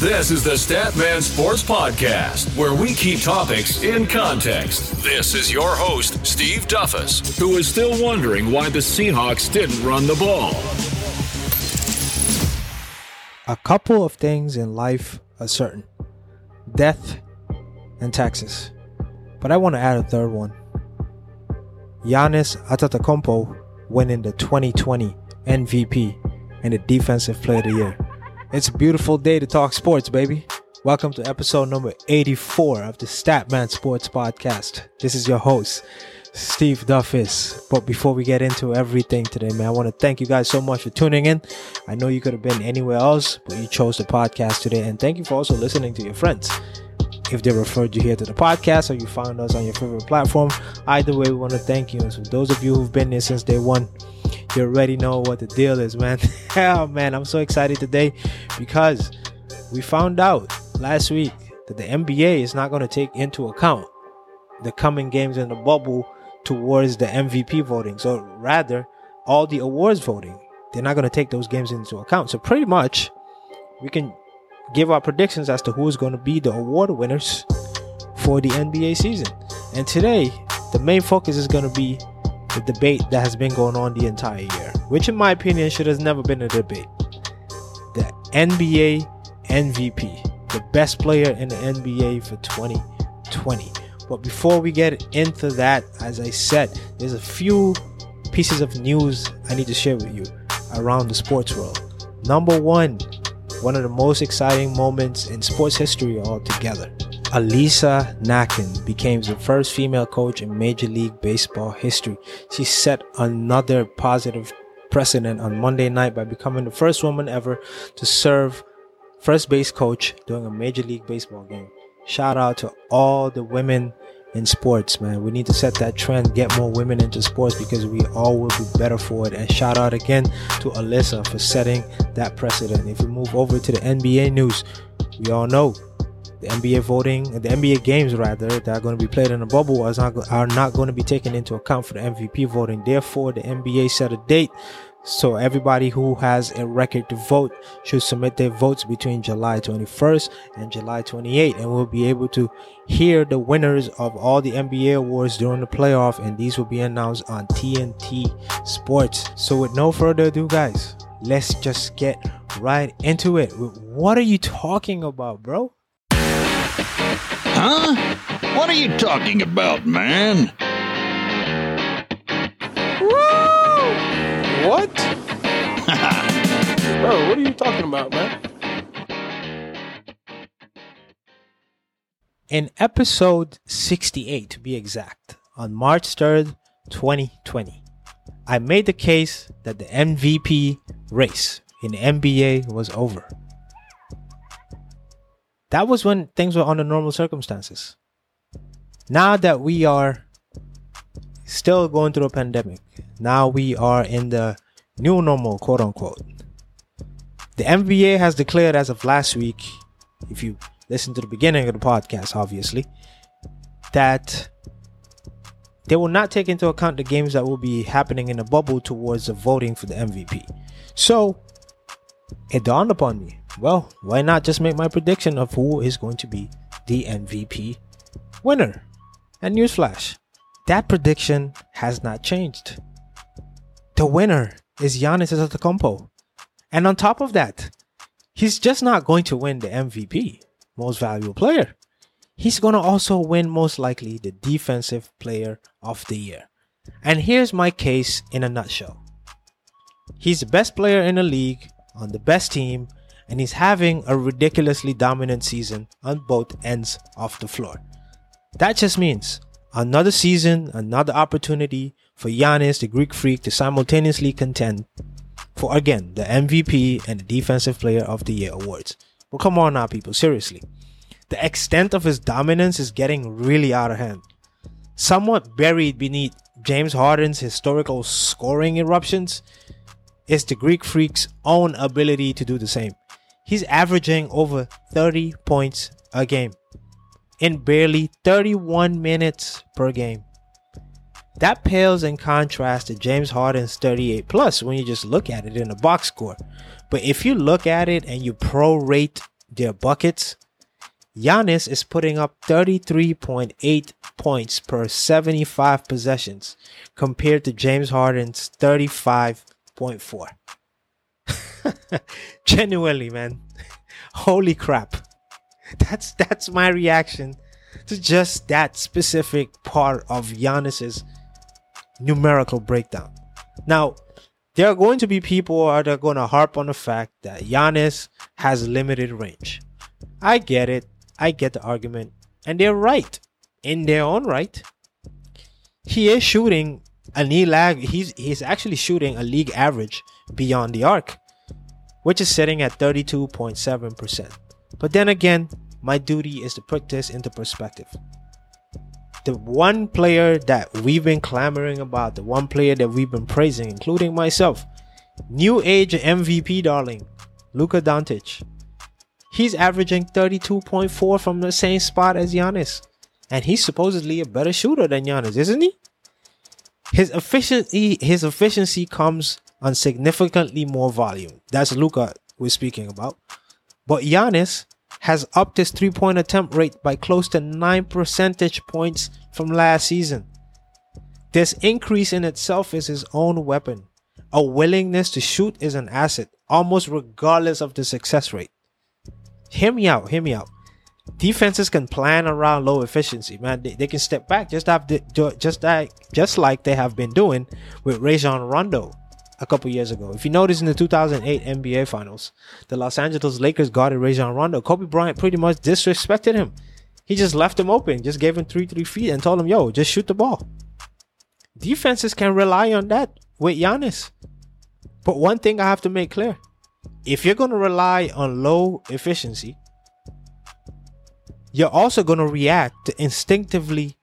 This is the Statman Sports Podcast, where we keep topics in context. This is your host, Steve Duffus, who is still wondering why the Seahawks didn't run the ball. A couple of things in life are certain death and taxes. But I want to add a third one. Giannis Antetokounmpo winning the 2020 MVP and the Defensive Player of the Year. It's a beautiful day to talk sports, baby. Welcome to episode number 84 of the Statman Sports Podcast. This is your host, Steve Duffus. But before we get into everything today, man, I want to thank you guys so much for tuning in. I know you could have been anywhere else, but you chose the podcast today. And thank you for also listening to your friends. If they referred you here to the podcast or you found us on your favorite platform, either way, we want to thank you. And so, those of you who've been here since day one, you already know what the deal is, man. oh, man, I'm so excited today because we found out last week that the NBA is not going to take into account the coming games in the bubble towards the MVP voting. So, rather, all the awards voting, they're not going to take those games into account. So, pretty much, we can give our predictions as to who's going to be the award winners for the NBA season. And today, the main focus is going to be the debate that has been going on the entire year, which, in my opinion, should have never been a debate. The NBA MVP, the best player in the NBA for 2020. But before we get into that, as I said, there's a few pieces of news I need to share with you around the sports world. Number one, one of the most exciting moments in sports history altogether. Alyssa Nakken became the first female coach in Major League Baseball history. She set another positive precedent on Monday night by becoming the first woman ever to serve first base coach during a Major League Baseball game. Shout out to all the women in sports, man. We need to set that trend, get more women into sports because we all will be better for it. And shout out again to Alisa for setting that precedent. If we move over to the NBA news, we all know the NBA voting, the NBA games rather, that are going to be played in the bubble are not, are not going to be taken into account for the MVP voting. Therefore, the NBA set a date so everybody who has a record to vote should submit their votes between July 21st and July 28th and we'll be able to hear the winners of all the NBA awards during the playoff and these will be announced on TNT Sports. So with no further ado guys, let's just get right into it. What are you talking about, bro? Huh? What are you talking about, man? What? Bro, what are you talking about, man? In episode 68, to be exact, on March 3rd, 2020, I made the case that the MVP race in the NBA was over. That was when things were under normal circumstances. Now that we are still going through a pandemic, now we are in the new normal, quote unquote. The NBA has declared as of last week, if you listen to the beginning of the podcast, obviously, that they will not take into account the games that will be happening in the bubble towards the voting for the MVP. So it dawned upon me, well, why not just make my prediction of who is going to be the MVP winner? And newsflash, that prediction has not changed. The winner is Giannis Antetokounmpo. And on top of that, he's just not going to win the MVP, most valuable player. He's going to also win most likely the defensive player of the year. And here's my case in a nutshell. He's the best player in the league on the best team and he's having a ridiculously dominant season on both ends of the floor. That just means another season, another opportunity for Giannis, the Greek freak, to simultaneously contend for again the MVP and the Defensive Player of the Year awards. Well, come on now, people, seriously. The extent of his dominance is getting really out of hand. Somewhat buried beneath James Harden's historical scoring eruptions is the Greek freak's own ability to do the same. He's averaging over 30 points a game in barely 31 minutes per game. That pales in contrast to James Harden's 38 plus when you just look at it in a box score. But if you look at it and you prorate their buckets, Giannis is putting up 33.8 points per 75 possessions compared to James Harden's 35.4. Genuinely, man. Holy crap. That's that's my reaction to just that specific part of Giannis's numerical breakdown. Now, there are going to be people that are going to harp on the fact that Giannis has limited range. I get it. I get the argument. And they're right in their own right. He is shooting a knee lag. He's he's actually shooting a league average beyond the arc, which is sitting at 32.7%. But then again, my duty is to put this into perspective. The one player that we've been clamoring about, the one player that we've been praising, including myself, new age MVP darling, Luka Doncic. He's averaging 32.4 from the same spot as Giannis. And he's supposedly a better shooter than Giannis, isn't he? His efficiency his efficiency comes on significantly more volume. That's Luka we're speaking about. But Giannis has upped his three point attempt rate by close to 9 percentage points from last season. This increase in itself is his own weapon. A willingness to shoot is an asset, almost regardless of the success rate. Hear me out, hear me out. Defenses can plan around low efficiency, man. They, they can step back just the, just like just like they have been doing with Rajon Rondo a couple years ago. If you notice in the 2008 NBA Finals, the Los Angeles Lakers guarded Rajon Rondo. Kobe Bryant pretty much disrespected him. He just left him open, just gave him three three feet, and told him, "Yo, just shoot the ball." Defenses can rely on that with Giannis. But one thing I have to make clear: if you're going to rely on low efficiency, you're also going to react instinctively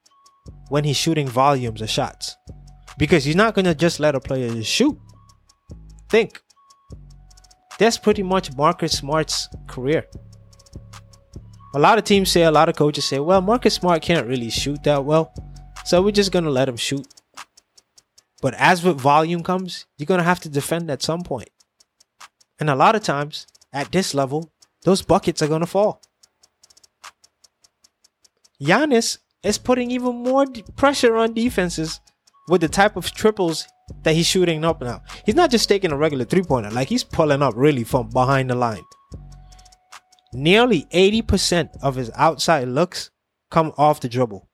when he's shooting volumes of shots because he's not going to just let a player shoot think. That's pretty much Marcus Smart's career. A lot of teams say, a lot of coaches say, well, Marcus Smart can't really shoot that well, so we're just going to let him shoot. But as with volume comes, you're going to have to defend at some point. And a lot of times, at this level, those buckets are going to fall. Giannis is putting even more pressure on defenses with the type of triples that he's shooting up now. He's not just taking a regular three pointer, like he's pulling up really from behind the line. Nearly 80% of his outside looks come off the dribble.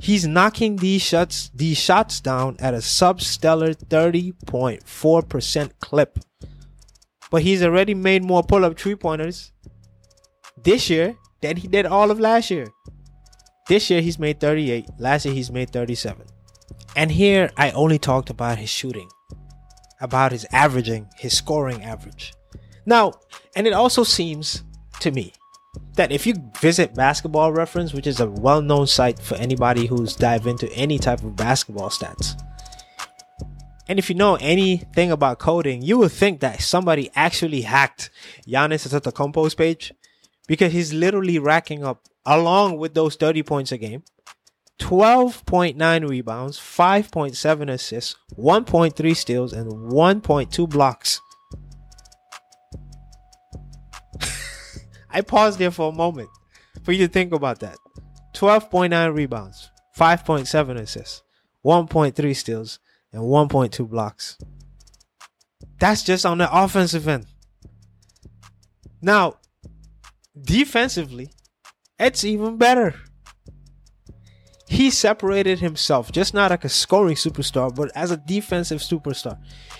He's knocking these shots these shots down at a sub-stellar 30.4% clip. But he's already made more pull-up three-pointers this year than he did all of last year. This year he's made 38. Last year he's made 37. And here I only talked about his shooting, about his averaging, his scoring average. Now, and it also seems to me that if you visit Basketball Reference, which is a well known site for anybody who's dive into any type of basketball stats, and if you know anything about coding, you would think that somebody actually hacked Giannis Antetokounmpo's page because he's literally racking up, along with those 30 points a game, 12.9 rebounds, 5.7 assists, 1.3 steals, and 1.2 blocks. I paused there for a moment for you to think about that. 12.9 rebounds, 5.7 assists, 1.3 steals, and 1.2 blocks. That's just on the offensive end. Now, defensively, it's even better he separated himself just not like a scoring superstar, but as a defensive superstar.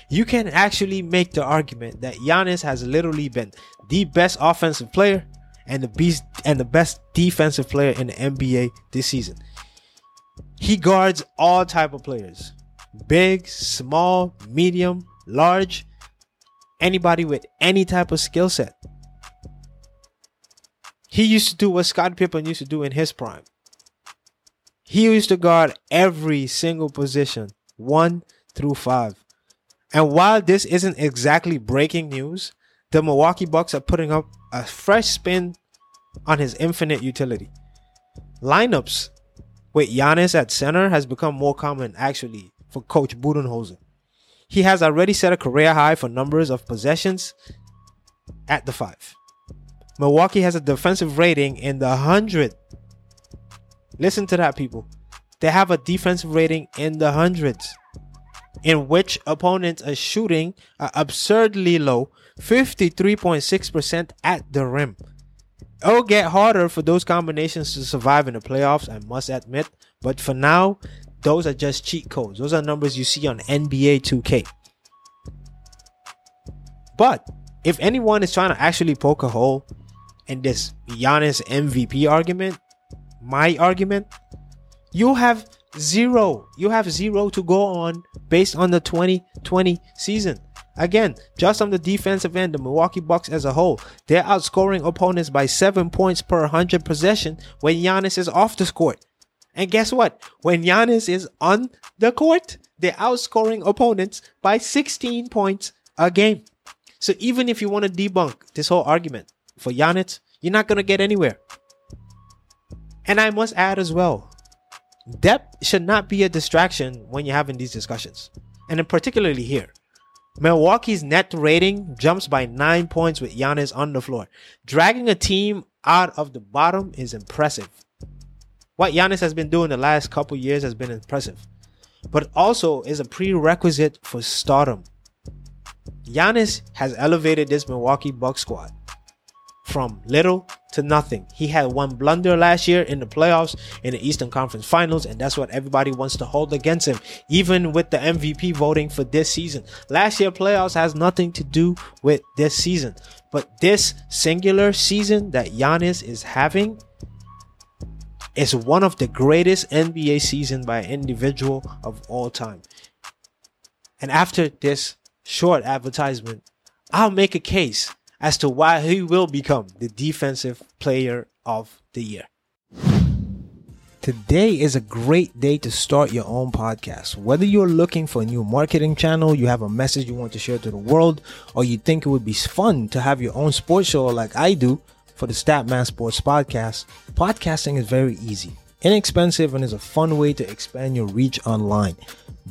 You can actually make the argument that Giannis has literally been the best offensive player and the beast and the best defensive player in the NBA this season. He guards all type of players. Big, small, medium, large, anybody with any type of skill set. He used to do what Scott Pippen used to do in his prime he used to guard every single position, one through five. And while this isn't exactly breaking news, the Milwaukee Bucks are putting up a fresh spin on his infinite utility. Lineups with Giannis at center has become more common actually for coach Budenholzer. He has already set a career high for numbers of possessions at the five. Milwaukee has a defensive rating in the 100. Listen to that, people. They have a defensive rating in the hundreds, in which opponents are shooting absurdly low 53.6% at the rim. It'll get harder for those combinations to survive in the playoffs, I must admit. But for now, those are just cheat codes. Those are numbers you see on NBA 2K. But if anyone is trying to actually poke a hole in this Giannis MVP argument, my argument, you have zero. You have zero to go on based on the 2020 season. Again, just on the defensive end, the Milwaukee Bucks as a whole, they're outscoring opponents by seven points per 100 possession when Giannis is off the court. And guess what? When Giannis is on the court, they're outscoring opponents by 16 points a game. So even if you want to debunk this whole argument for Giannis, you're not going to get anywhere. And I must add as well, depth should not be a distraction when you're having these discussions. And in particularly here. Milwaukee's net rating jumps by nine points with Giannis on the floor. Dragging a team out of the bottom is impressive. What Giannis has been doing the last couple years has been impressive, but also is a prerequisite for stardom. Giannis has elevated this Milwaukee Bucks squad from little to nothing. He had one blunder last year in the playoffs in the Eastern Conference Finals, and that's what everybody wants to hold against him, even with the MVP voting for this season. Last year playoffs has nothing to do with this season, but this singular season that Giannis is having is one of the greatest NBA season by an individual of all time. And after this short advertisement, I'll make a case as to why he will become the defensive player of the year. Today is a great day to start your own podcast. Whether you're looking for a new marketing channel, you have a message you want to share to the world, or you think it would be fun to have your own sports show like I do for the Statman Sports Podcast, podcasting is very easy, inexpensive, and is a fun way to expand your reach online.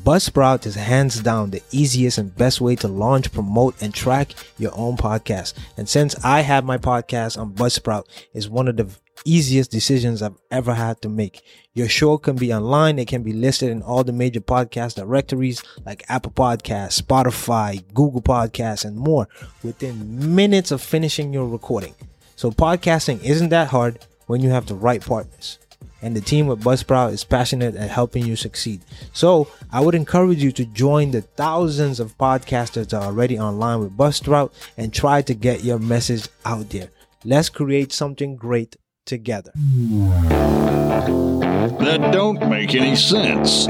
Buzzsprout is hands down the easiest and best way to launch, promote, and track your own podcast. And since I have my podcast on Buzzsprout, is one of the easiest decisions I've ever had to make. Your show can be online. It can be listed in all the major podcast directories like Apple Podcasts, Spotify, Google Podcasts, and more within minutes of finishing your recording. So podcasting isn't that hard when you have the right partners and the team with Buzzsprout is passionate at helping you succeed. So I would encourage you to join the thousands of podcasters that are already online with Buzzsprout and try to get your message out there. Let's create something great together. That don't make any sense.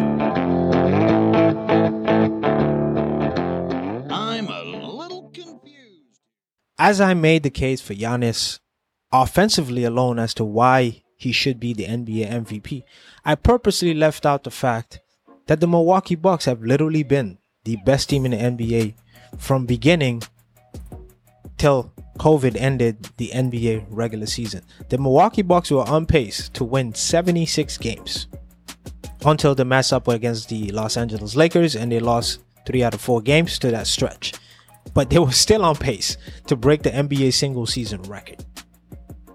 I'm a little confused. As I made the case for Giannis offensively alone as to why he should be the NBA MVP. I purposely left out the fact that the Milwaukee Bucks have literally been the best team in the NBA from beginning till COVID ended the NBA regular season. The Milwaukee Bucks were on pace to win 76 games until the mess up against the Los Angeles Lakers and they lost 3 out of 4 games to that stretch. But they were still on pace to break the NBA single season record.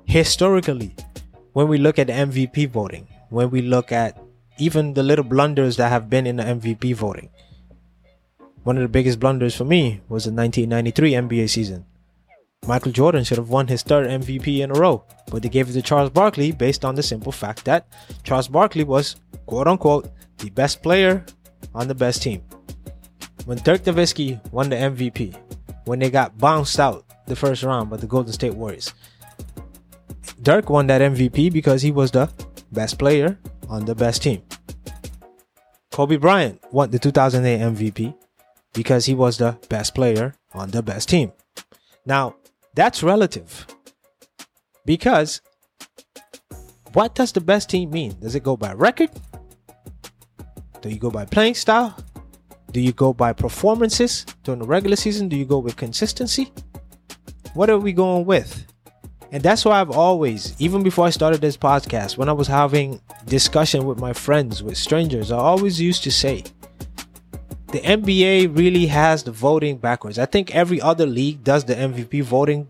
Historically, when we look at MVP voting, when we look at even the little blunders that have been in the MVP voting. One of the biggest blunders for me was the 1993 NBA season. Michael Jordan should have won his third MVP in a row, but they gave it to Charles Barkley based on the simple fact that Charles Barkley was, quote unquote, the best player on the best team. When Dirk Nowitzki won the MVP, when they got bounced out the first round by the Golden State Warriors, Dirk won that MVP because he was the best player on the best team. Kobe Bryant won the 2008 MVP because he was the best player on the best team. Now, that's relative because what does the best team mean? Does it go by record? Do you go by playing style? Do you go by performances during the regular season? Do you go with consistency? What are we going with? And that's why I've always, even before I started this podcast, when I was having discussion with my friends, with strangers, I always used to say, the NBA really has the voting backwards. I think every other league does the MVP voting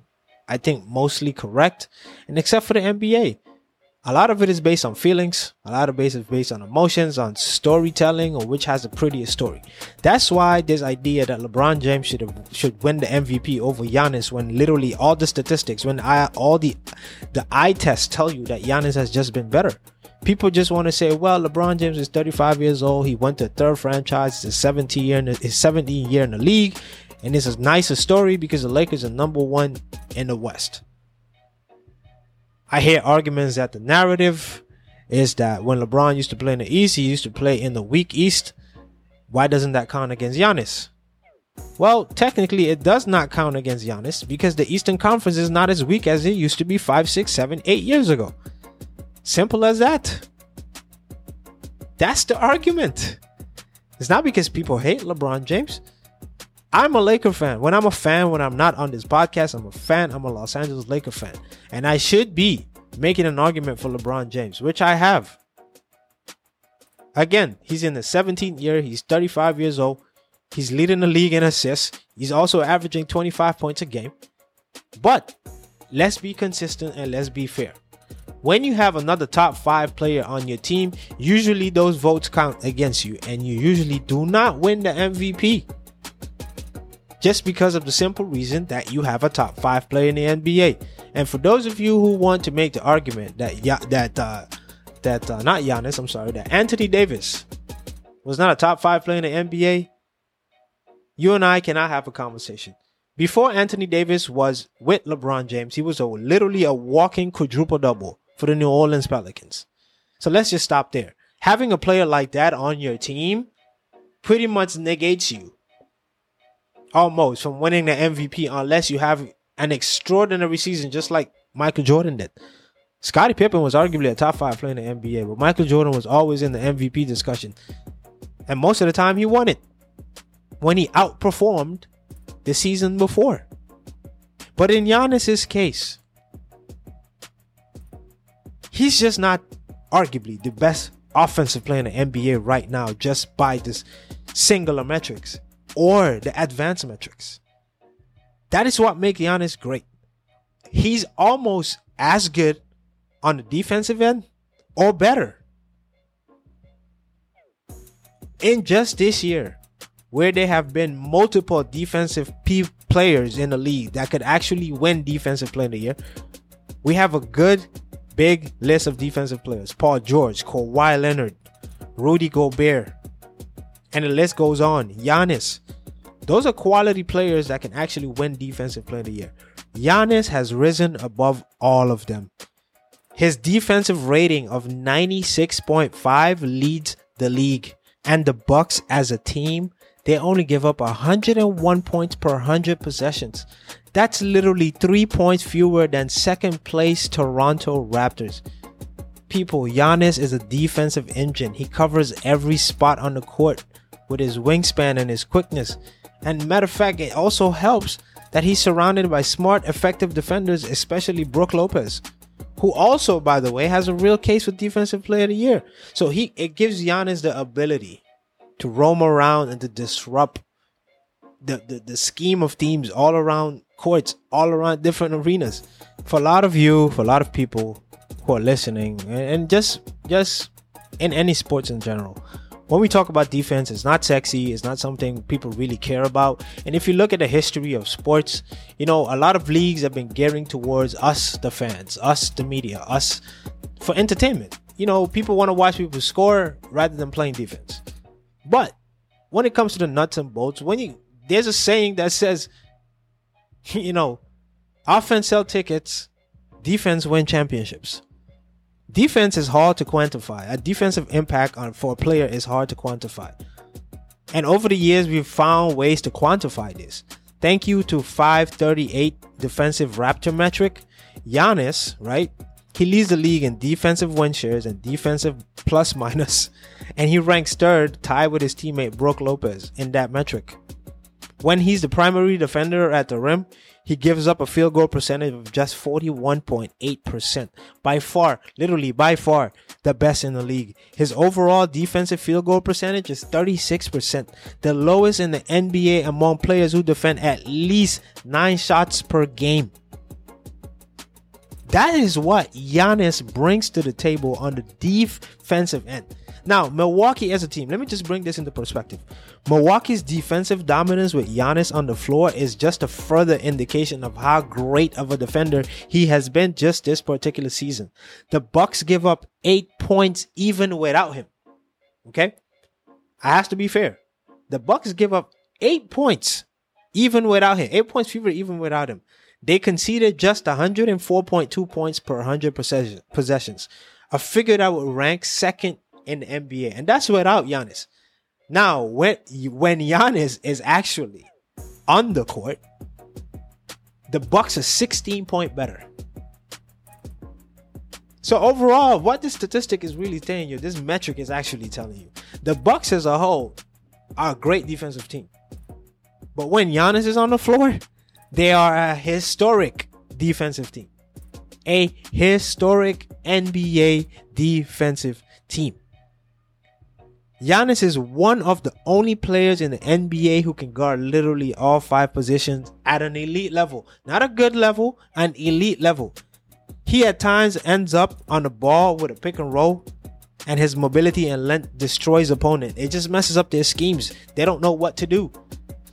I think mostly correct. And except for the NBA, a lot of it is based on feelings. A lot of it is based on emotions, on storytelling, or which has the prettiest story. That's why this idea that LeBron James should have, should win the MVP over Giannis, when literally all the statistics, when I, all the the eye tests tell you that Giannis has just been better. People just want to say, well, LeBron James is 35 years old. He went to third franchise, his 17 year, his 17 year in the league, and it's a nicer story because the Lakers are number one in the West. I hear arguments that the narrative is that when LeBron used to play in the East, he used to play in the weak East. Why doesn't that count against Giannis? Well, technically, it does not count against Giannis because the Eastern Conference is not as weak as it used to be five, six, seven, eight years ago. Simple as that. That's the argument. It's not because people hate LeBron James. I'm a Laker fan. When I'm a fan, when I'm not on this podcast, I'm a fan. I'm a Los Angeles Laker fan. And I should be making an argument for LeBron James, which I have. Again, he's in the 17th year. He's 35 years old. He's leading the league in assists. He's also averaging 25 points a game. But let's be consistent and let's be fair. When you have another top five player on your team, usually those votes count against you, and you usually do not win the MVP just because of the simple reason that you have a top five player in the NBA. And for those of you who want to make the argument that that uh, that uh, not Giannis, I'm sorry, that Anthony Davis was not a top five player in the NBA, you and I cannot have a conversation. Before Anthony Davis was with LeBron James, he was a, literally a walking quadruple double for the New Orleans Pelicans. So let's just stop there. Having a player like that on your team pretty much negates you almost from winning the MVP unless you have an extraordinary season just like Michael Jordan did. Scottie Pippen was arguably a top five player in the NBA, but Michael Jordan was always in the MVP discussion. And most of the time he won it when he outperformed the season before. But in Giannis's case, he's just not arguably the best offensive player in the NBA right now just by this singular metrics or the advanced metrics. That is what makes Giannis great. He's almost as good on the defensive end or better. In just this year, where there have been multiple defensive P- players in the league that could actually win defensive player of the year, we have a good big list of defensive players. Paul George, Kawhi Leonard, Rudy Gobert, and the list goes on. Giannis. Those are quality players that can actually win Defensive Player of the Year. Giannis has risen above all of them. His defensive rating of 96.5 leads the league. And the Bucks as a team, they only give up 101 points per 100 possessions. That's literally 3 points fewer than second place Toronto Raptors. People, Giannis is a defensive engine. He covers every spot on the court with his wingspan and his quickness. And matter of fact, it also helps that he's surrounded by smart, effective defenders, especially Brook Lopez, who also, by the way, has a real case for Defensive Player of the Year. So he it gives Giannis the ability to roam around and to disrupt the, the, the scheme of teams all around courts, all around different arenas. For a lot of you, for a lot of people who are listening, and just just in any sports in general, when we talk about defense, it's not sexy, it's not something people really care about. And if you look at the history of sports, you know, a lot of leagues have been gearing towards us, the fans, us, the media, us for entertainment. You know, people want to watch people score rather than playing defense. But when it comes to the nuts and bolts, when you there's a saying that says, you know, offense sell tickets, defense win championships defense is hard to quantify. A defensive impact on for a player is hard to quantify. And over the years, we've found ways to quantify this. Thank you to 538 defensive Raptor metric. Giannis, right? He leads the league in defensive win shares and defensive plus minus, and he ranks third, tied with his teammate Brook Lopez in that metric. When he's the primary defender at the rim, he gives up a field goal percentage of just 41.8%. By far, literally by far, the best in the league. His overall defensive field goal percentage is 36%, the lowest in the NBA among players who defend at least 9 shots per game. That is what Giannis brings to the table on the defensive end. Now, Milwaukee as a team, let me just bring this into perspective. Milwaukee's defensive dominance with Giannis on the floor is just a further indication of how great of a defender he has been just this particular season. The Bucks give up 8 points even without him. Okay? I have to be fair. The Bucks give up 8 points even without him. 8 points fewer even without him. They conceded just 104.2 points per 100 possessions. A figure that would rank second in the NBA, and that's without Giannis. Now, when when Giannis is actually on the court, the Bucks are 16 point better. So overall, what this statistic is really telling you, this metric is actually telling you, the Bucks as a whole are a great defensive team. But when Giannis is on the floor, they are a historic defensive team. A historic NBA defensive team. Giannis is one of the only players in the NBA who can guard literally all five positions at an elite level. Not a good level, an elite level. He at times ends up on the ball with a pick and roll, and his mobility and length destroys opponent. It just messes up their schemes. They don't know what to do.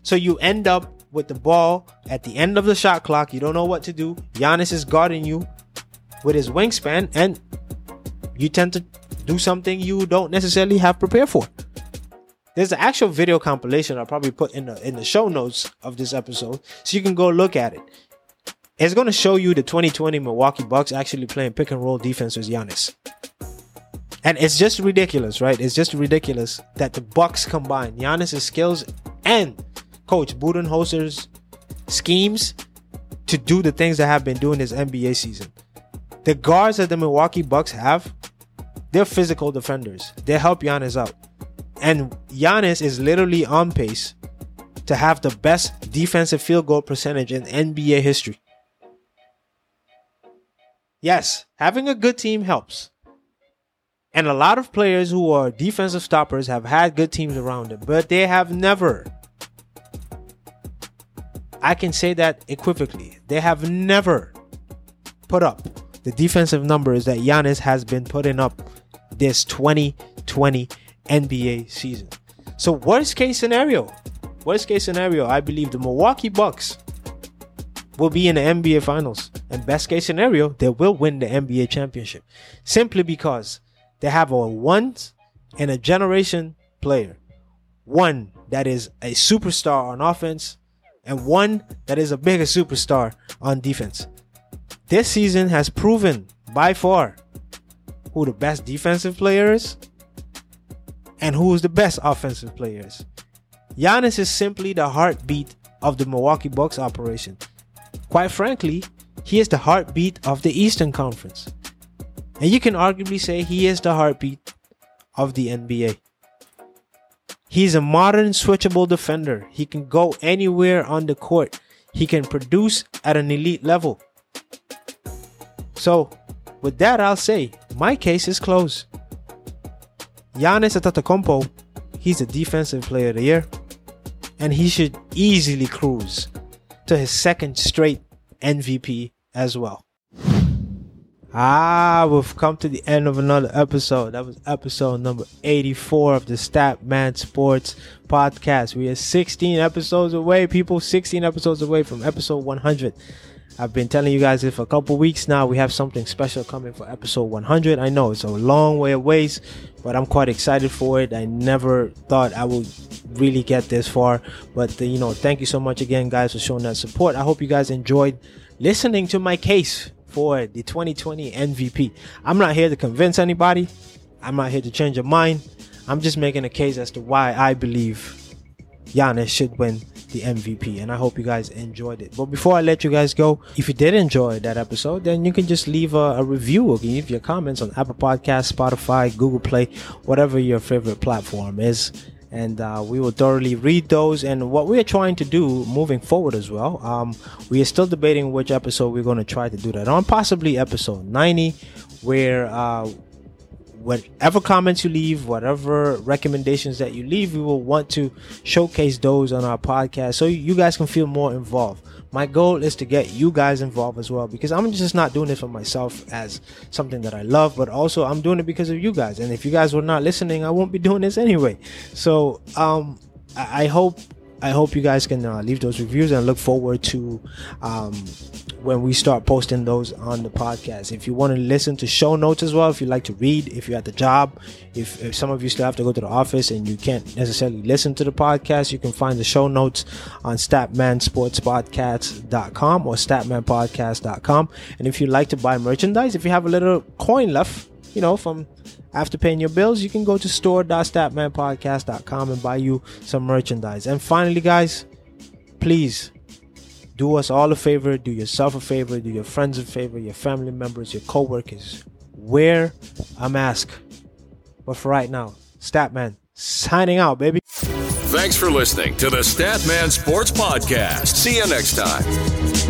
So you end up with the ball at the end of the shot clock. You don't know what to do. Giannis is guarding you with his wingspan, and you tend to do something you don't necessarily have prepared for. There's an actual video compilation I'll probably put in the in the show notes of this episode, so you can go look at it. It's going to show you the 2020 Milwaukee Bucks actually playing pick and roll defense with Giannis. And it's just ridiculous, right? It's just ridiculous that the Bucks combine Giannis' skills and Coach Budenholzer's schemes to do the things that have been doing this NBA season. The guards that the Milwaukee Bucks have they're physical defenders. They help Giannis out. And Giannis is literally on pace to have the best defensive field goal percentage in NBA history. Yes, having a good team helps. And a lot of players who are defensive stoppers have had good teams around them, but they have never, I can say that equivocally, they have never put up the defensive numbers that Giannis has been putting up this 2020 NBA season. So, worst case scenario, worst case scenario, I believe the Milwaukee Bucks will be in the NBA Finals. And best case scenario, they will win the NBA championship. Simply because they have a once in a generation player. One that is a superstar on offense, and one that is a bigger superstar on defense. This season has proven by far who the best defensive players and who is the best offensive players. Giannis is simply the heartbeat of the Milwaukee Bucks operation. Quite frankly, he is the heartbeat of the Eastern Conference. And you can arguably say he is the heartbeat of the NBA. He's a modern switchable defender. He can go anywhere on the court. He can produce at an elite level. So, with that, I'll say my case is closed. Giannis Antetokounmpo, he's a defensive player of the year, and he should easily cruise to his second straight MVP as well. Ah, we've come to the end of another episode. That was episode number 84 of the Statman Sports podcast. We are 16 episodes away, people, 16 episodes away from episode 100. I've been telling you guys it for a couple weeks now. We have something special coming for episode 100. I know it's a long way away, but I'm quite excited for it. I never thought I would really get this far, but you know, thank you so much again, guys, for showing that support. I hope you guys enjoyed listening to my case for the 2020 MVP. I'm not here to convince anybody. I'm not here to change your mind. I'm just making a case as to why I believe Giannis should win the MVP. And I hope you guys enjoyed it. But before I let you guys go, if you did enjoy that episode, then you can just leave a, a review or leave your comments on Apple Podcasts, Spotify, Google Play, whatever your favorite platform is. And uh, we will thoroughly read those. And what we're trying to do moving forward as well, um, we are still debating which episode we're going to try to do that on. Possibly episode 90, where uh, whatever comments you leave, whatever recommendations that you leave, we will want to showcase those on our podcast so you guys can feel more involved. My goal is to get you guys involved as well because I'm just not doing it for myself as something that I love, but also I'm doing it because of you guys. And if you guys were not listening, I won't be doing this anyway. So, um, I hope I hope you guys can uh, leave those reviews and look forward to um, when we start posting those on the podcast. If you want to listen to show notes as well, if you like to read, if you're at the job, if, if some of you still have to go to the office and you can't necessarily listen to the podcast, you can find the show notes on statmansportspodcast.com or statmanpodcast.com. And if you like to buy merchandise, if you have a little coin left, you know, from after paying your bills, you can go to store.statmanpodcast.com and buy you some merchandise. And finally, guys, please do us all a favor, do yourself a favor, do your friends a favor, your family members, your co-workers. Wear a mask. But for right now, Statman signing out, baby. Thanks for listening to the Statman Sports Podcast. See you next time.